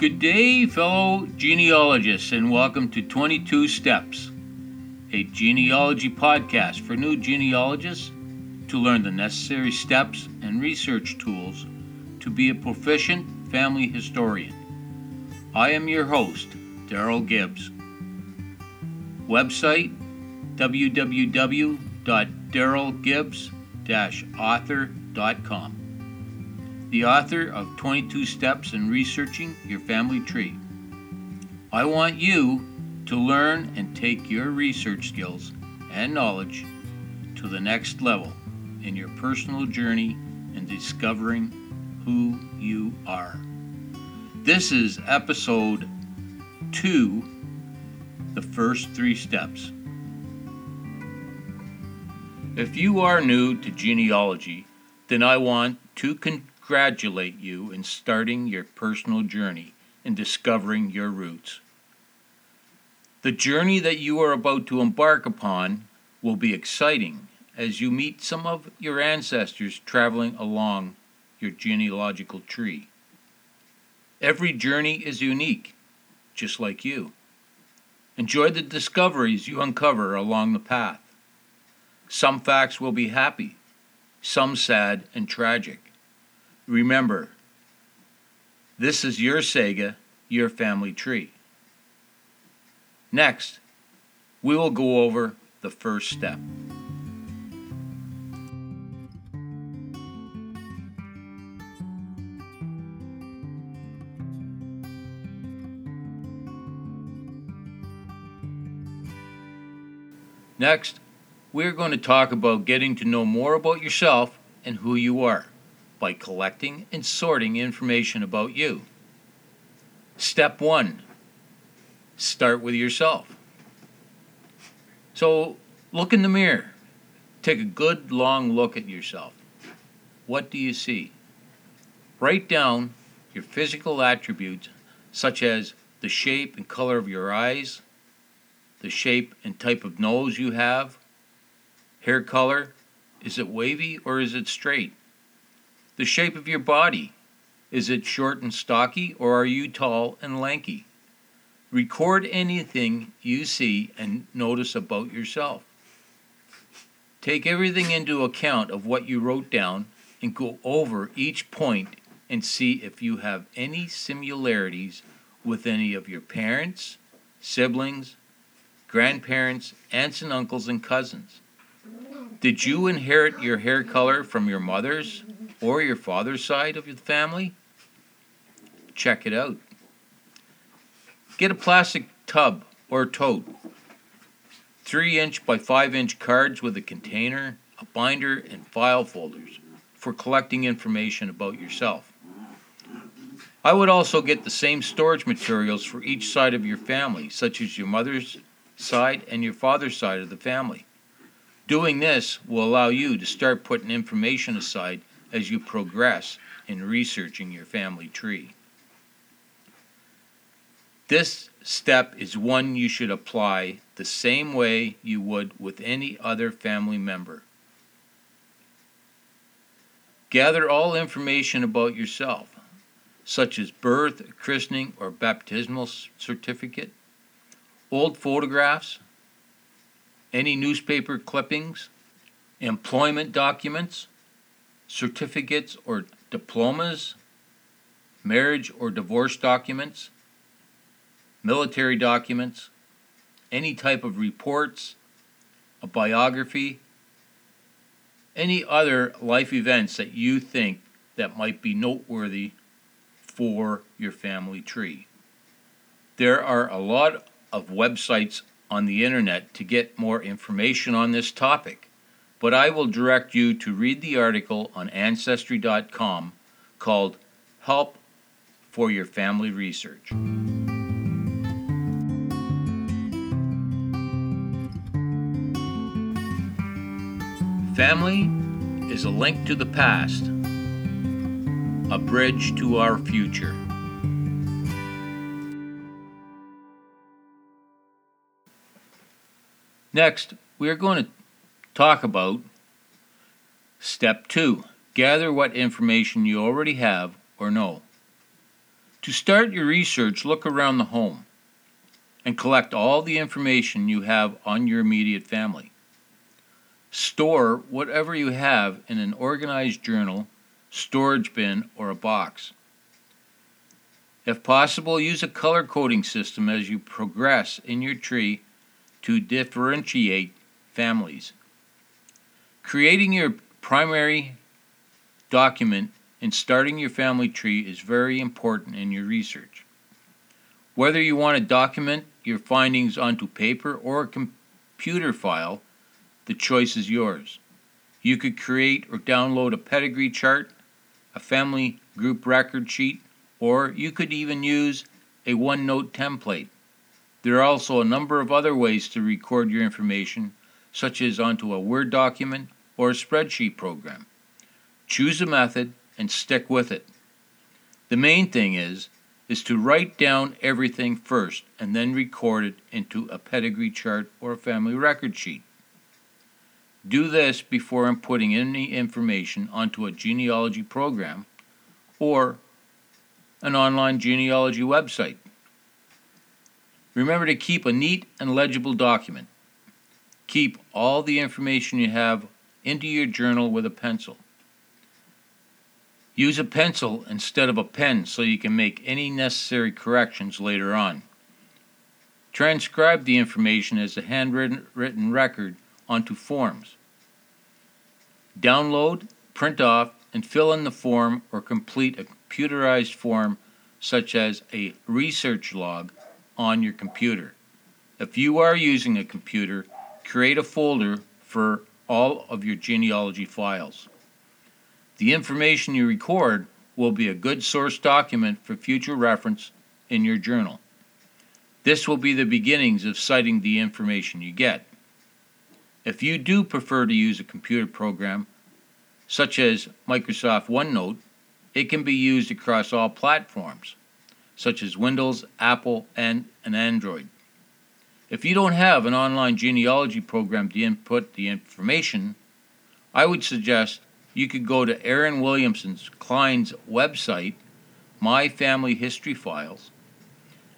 Good day, fellow genealogists, and welcome to 22 Steps, a genealogy podcast for new genealogists to learn the necessary steps and research tools to be a proficient family historian. I am your host, Daryl Gibbs. Website www.darylgibbs-author.com the author of 22 Steps in Researching Your Family Tree. I want you to learn and take your research skills and knowledge to the next level in your personal journey in discovering who you are. This is episode two the first three steps. If you are new to genealogy, then I want to con- congratulate you in starting your personal journey in discovering your roots. The journey that you are about to embark upon will be exciting as you meet some of your ancestors traveling along your genealogical tree. Every journey is unique, just like you. Enjoy the discoveries you uncover along the path. Some facts will be happy, some sad and tragic. Remember, this is your Sega, your family tree. Next, we will go over the first step. Next, we're going to talk about getting to know more about yourself and who you are by collecting and sorting information about you. Step one start with yourself. So look in the mirror. Take a good long look at yourself. What do you see? Write down your physical attributes, such as the shape and color of your eyes, the shape and type of nose you have, hair color, is it wavy or is it straight? The shape of your body. Is it short and stocky, or are you tall and lanky? Record anything you see and notice about yourself. Take everything into account of what you wrote down and go over each point and see if you have any similarities with any of your parents, siblings, grandparents, aunts and uncles, and cousins. Did you inherit your hair color from your mother's, or your father's side of the family, check it out. Get a plastic tub or tote, 3 inch by 5 inch cards with a container, a binder, and file folders for collecting information about yourself. I would also get the same storage materials for each side of your family, such as your mother's side and your father's side of the family. Doing this will allow you to start putting information aside as you progress in researching your family tree. This step is one you should apply the same way you would with any other family member. Gather all information about yourself, such as birth, christening, or baptismal certificate, old photographs, any newspaper clippings, employment documents, certificates or diplomas, marriage or divorce documents, military documents, any type of reports, a biography, any other life events that you think that might be noteworthy for your family tree. There are a lot of websites on the internet to get more information on this topic but I will direct you to read the article on Ancestry.com called Help for Your Family Research. Family is a link to the past, a bridge to our future. Next, we are going to talk about step two gather what information you already have or know. To start your research, look around the home and collect all the information you have on your immediate family. Store whatever you have in an organized journal, storage bin, or a box. If possible, use a color coding system as you progress in your tree to differentiate families. Creating your primary document and starting your family tree is very important in your research. Whether you want to document your findings onto paper or a computer file, the choice is yours. You could create or download a pedigree chart, a family group record sheet, or you could even use a OneNote template. There are also a number of other ways to record your information, such as onto a Word document or a spreadsheet program. Choose a method and stick with it. The main thing is is to write down everything first and then record it into a pedigree chart or a family record sheet. Do this before inputting any information onto a genealogy program or an online genealogy website. Remember to keep a neat and legible document. Keep all the information you have into your journal with a pencil. Use a pencil instead of a pen so you can make any necessary corrections later on. Transcribe the information as a handwritten record onto forms. Download, print off, and fill in the form or complete a computerized form such as a research log on your computer. If you are using a computer, create a folder for all of your genealogy files. The information you record will be a good source document for future reference in your journal. This will be the beginnings of citing the information you get. If you do prefer to use a computer program, such as Microsoft OneNote, it can be used across all platforms, such as Windows, Apple, and an Android. If you don't have an online genealogy program to input the information, I would suggest you could go to Erin Williamson's Klein's website, My Family History Files,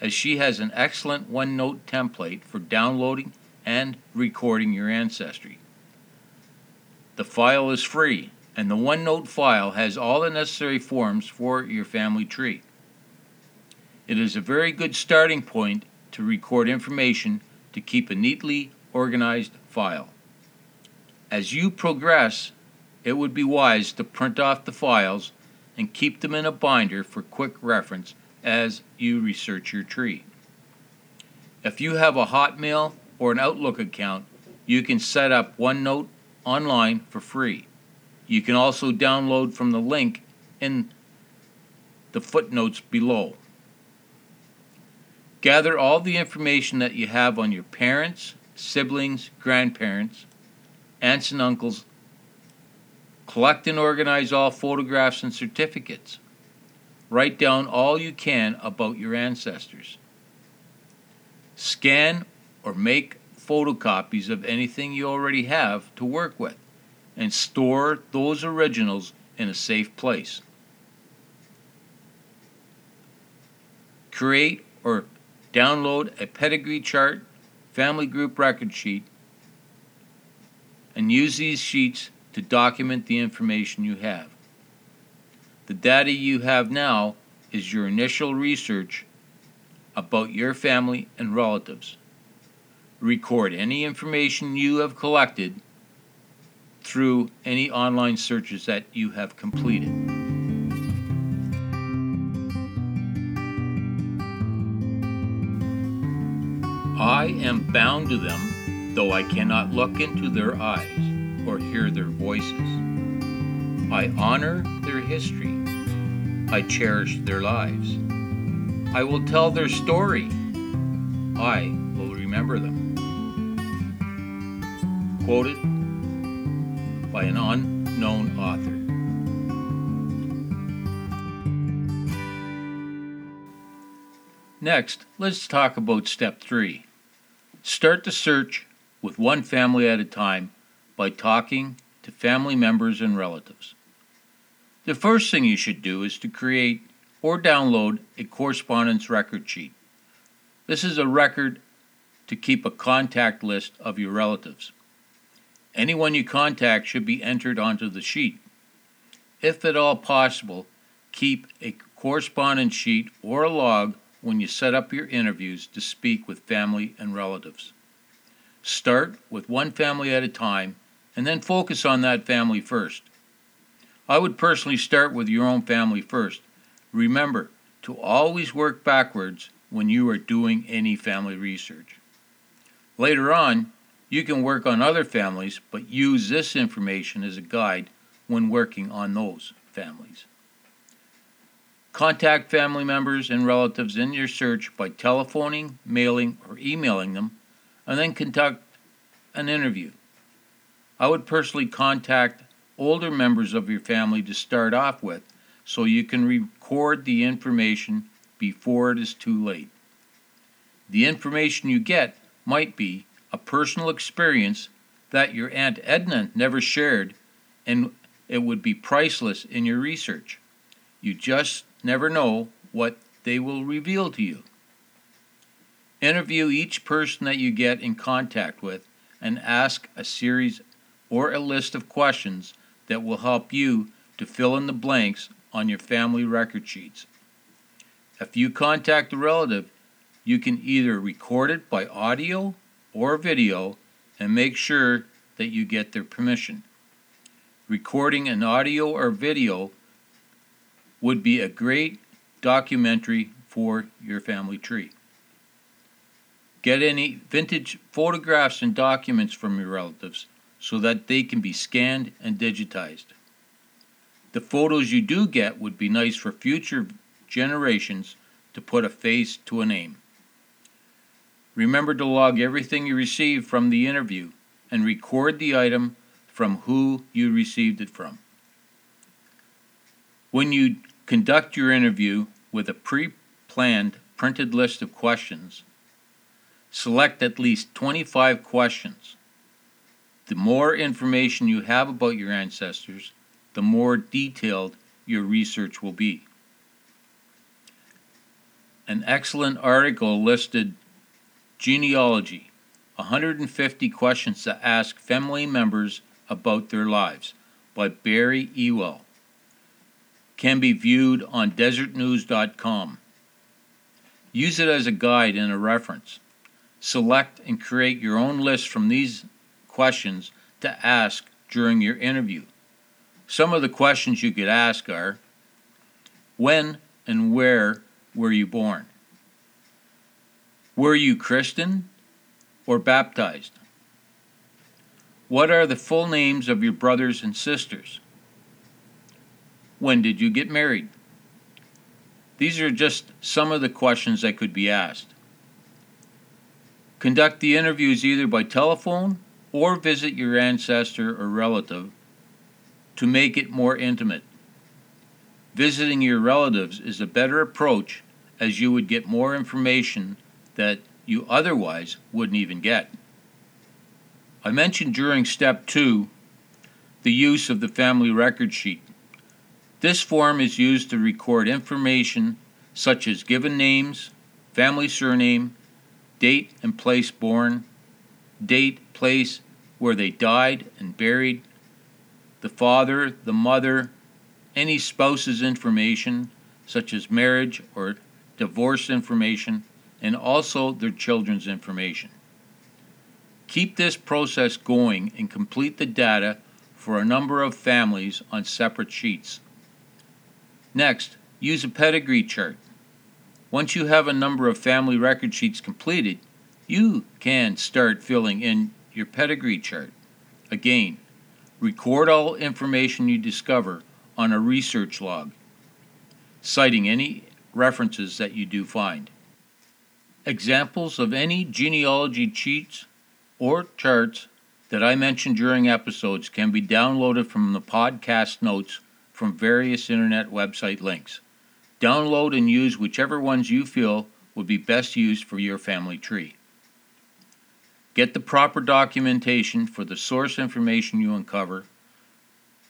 as she has an excellent OneNote template for downloading and recording your ancestry. The file is free, and the OneNote file has all the necessary forms for your family tree. It is a very good starting point to record information to keep a neatly organized file. As you progress it would be wise to print off the files and keep them in a binder for quick reference as you research your tree. If you have a Hotmail or an Outlook account, you can set up OneNote online for free. You can also download from the link in the footnotes below. Gather all the information that you have on your parents, siblings, grandparents, aunts and uncles, Collect and organize all photographs and certificates. Write down all you can about your ancestors. Scan or make photocopies of anything you already have to work with and store those originals in a safe place. Create or download a pedigree chart, family group record sheet, and use these sheets to document the information you have. The data you have now is your initial research about your family and relatives. Record any information you have collected through any online searches that you have completed. I am bound to them, though I cannot look into their eyes or hear their voices. I honor their history. I cherish their lives. I will tell their story. I will remember them. Quoted by an unknown author. Next, let's talk about step three. Start the search with one family at a time by talking to family members and relatives. The first thing you should do is to create or download a correspondence record sheet. This is a record to keep a contact list of your relatives. Anyone you contact should be entered onto the sheet. If at all possible, keep a correspondence sheet or a log when you set up your interviews to speak with family and relatives. Start with one family at a time and then focus on that family first. I would personally start with your own family first. Remember to always work backwards when you are doing any family research. Later on, you can work on other families, but use this information as a guide when working on those families. Contact family members and relatives in your search by telephoning, mailing, or emailing them, and then conduct an interview. I would personally contact older members of your family to start off with so you can record the information before it is too late. The information you get might be a personal experience that your Aunt Edna never shared and it would be priceless in your research. You just never know what they will reveal to you. Interview each person that you get in contact with and ask a series or a list of questions that will help you to fill in the blanks on your family record sheets. If you contact a relative, you can either record it by audio or video and make sure that you get their permission. Recording an audio or video would be a great documentary for your family tree. Get any vintage photographs and documents from your relatives so that they can be scanned and digitized. The photos you do get would be nice for future generations to put a face to a name. Remember to log everything you receive from the interview and record the item from who you received it from. When you conduct your interview with a pre planned printed list of questions, select at least 25 questions. The more information you have about your ancestors, the more detailed your research will be. An excellent article listed Genealogy 150 Questions to Ask Family Members About Their Lives by Barry Ewell. Can be viewed on deseretnews.com. Use it as a guide and a reference. Select and create your own list from these questions to ask during your interview. Some of the questions you could ask are When and where were you born? Were you Christian or baptized? What are the full names of your brothers and sisters? When did you get married? These are just some of the questions that could be asked. Conduct the interviews either by telephone or visit your ancestor or relative to make it more intimate. Visiting your relatives is a better approach as you would get more information that you otherwise wouldn't even get. I mentioned during step two the use of the family record sheet. This form is used to record information such as given names, family surname, date and place born, date, place where they died and buried, the father, the mother, any spouse's information such as marriage or divorce information, and also their children's information. Keep this process going and complete the data for a number of families on separate sheets. Next, use a pedigree chart. Once you have a number of family record sheets completed, you can start filling in your pedigree chart. Again, record all information you discover on a research log, citing any references that you do find. Examples of any genealogy cheats or charts that I mentioned during episodes can be downloaded from the podcast notes from various internet website links. Download and use whichever ones you feel would be best used for your family tree. Get the proper documentation for the source information you uncover.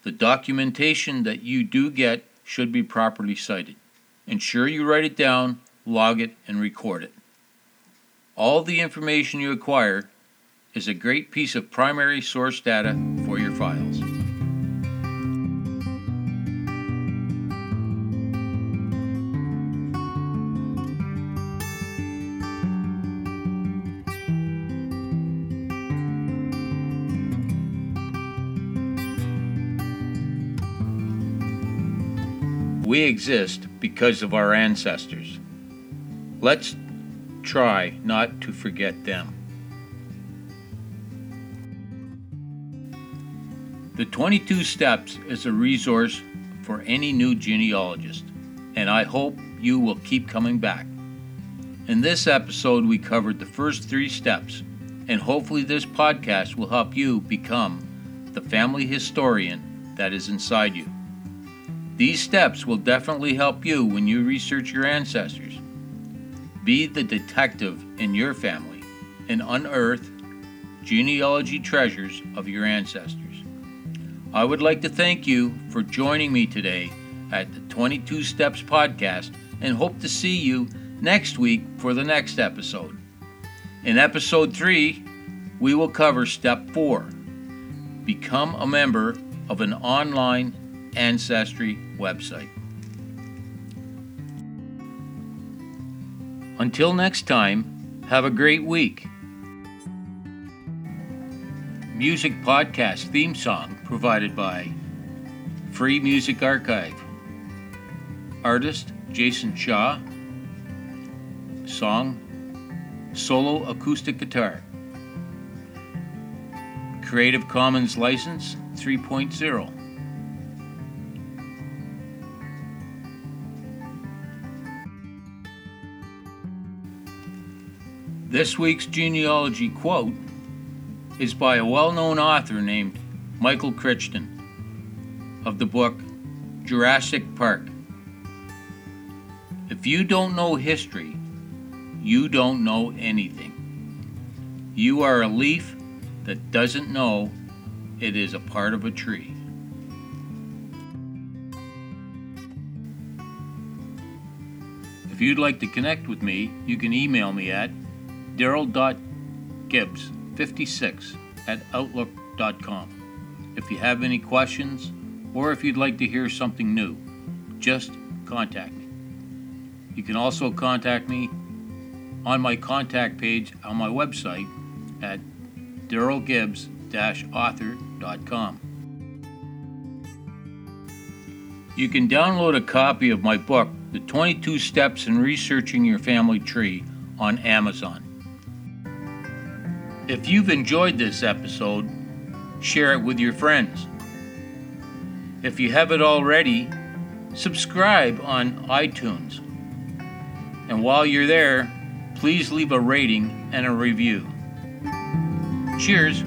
The documentation that you do get should be properly cited. ensure you write it down, log it, and record it. All the information you acquire is a great piece of primary source data for your files. We exist because of our ancestors. Let's try not to forget them. The 22 Steps is a resource for any new genealogist, and I hope you will keep coming back. In this episode, we covered the first three steps, and hopefully, this podcast will help you become the family historian that is inside you. These steps will definitely help you when you research your ancestors. Be the detective in your family and unearth genealogy treasures of your ancestors. I would like to thank you for joining me today at the 22 Steps podcast and hope to see you next week for the next episode. In episode 3, we will cover step 4 Become a member of an online Ancestry website. Until next time, have a great week. Music podcast theme song provided by Free Music Archive. Artist Jason Shaw. Song Solo Acoustic Guitar. Creative Commons License 3.0. This week's genealogy quote is by a well known author named Michael Crichton of the book Jurassic Park. If you don't know history, you don't know anything. You are a leaf that doesn't know it is a part of a tree. If you'd like to connect with me, you can email me at daryl.gibbs56 at outlook.com. If you have any questions or if you'd like to hear something new, just contact me. You can also contact me on my contact page on my website at darylgibbs-author.com. You can download a copy of my book, The 22 Steps in Researching Your Family Tree, on Amazon. If you've enjoyed this episode, share it with your friends. If you haven't already, subscribe on iTunes. And while you're there, please leave a rating and a review. Cheers!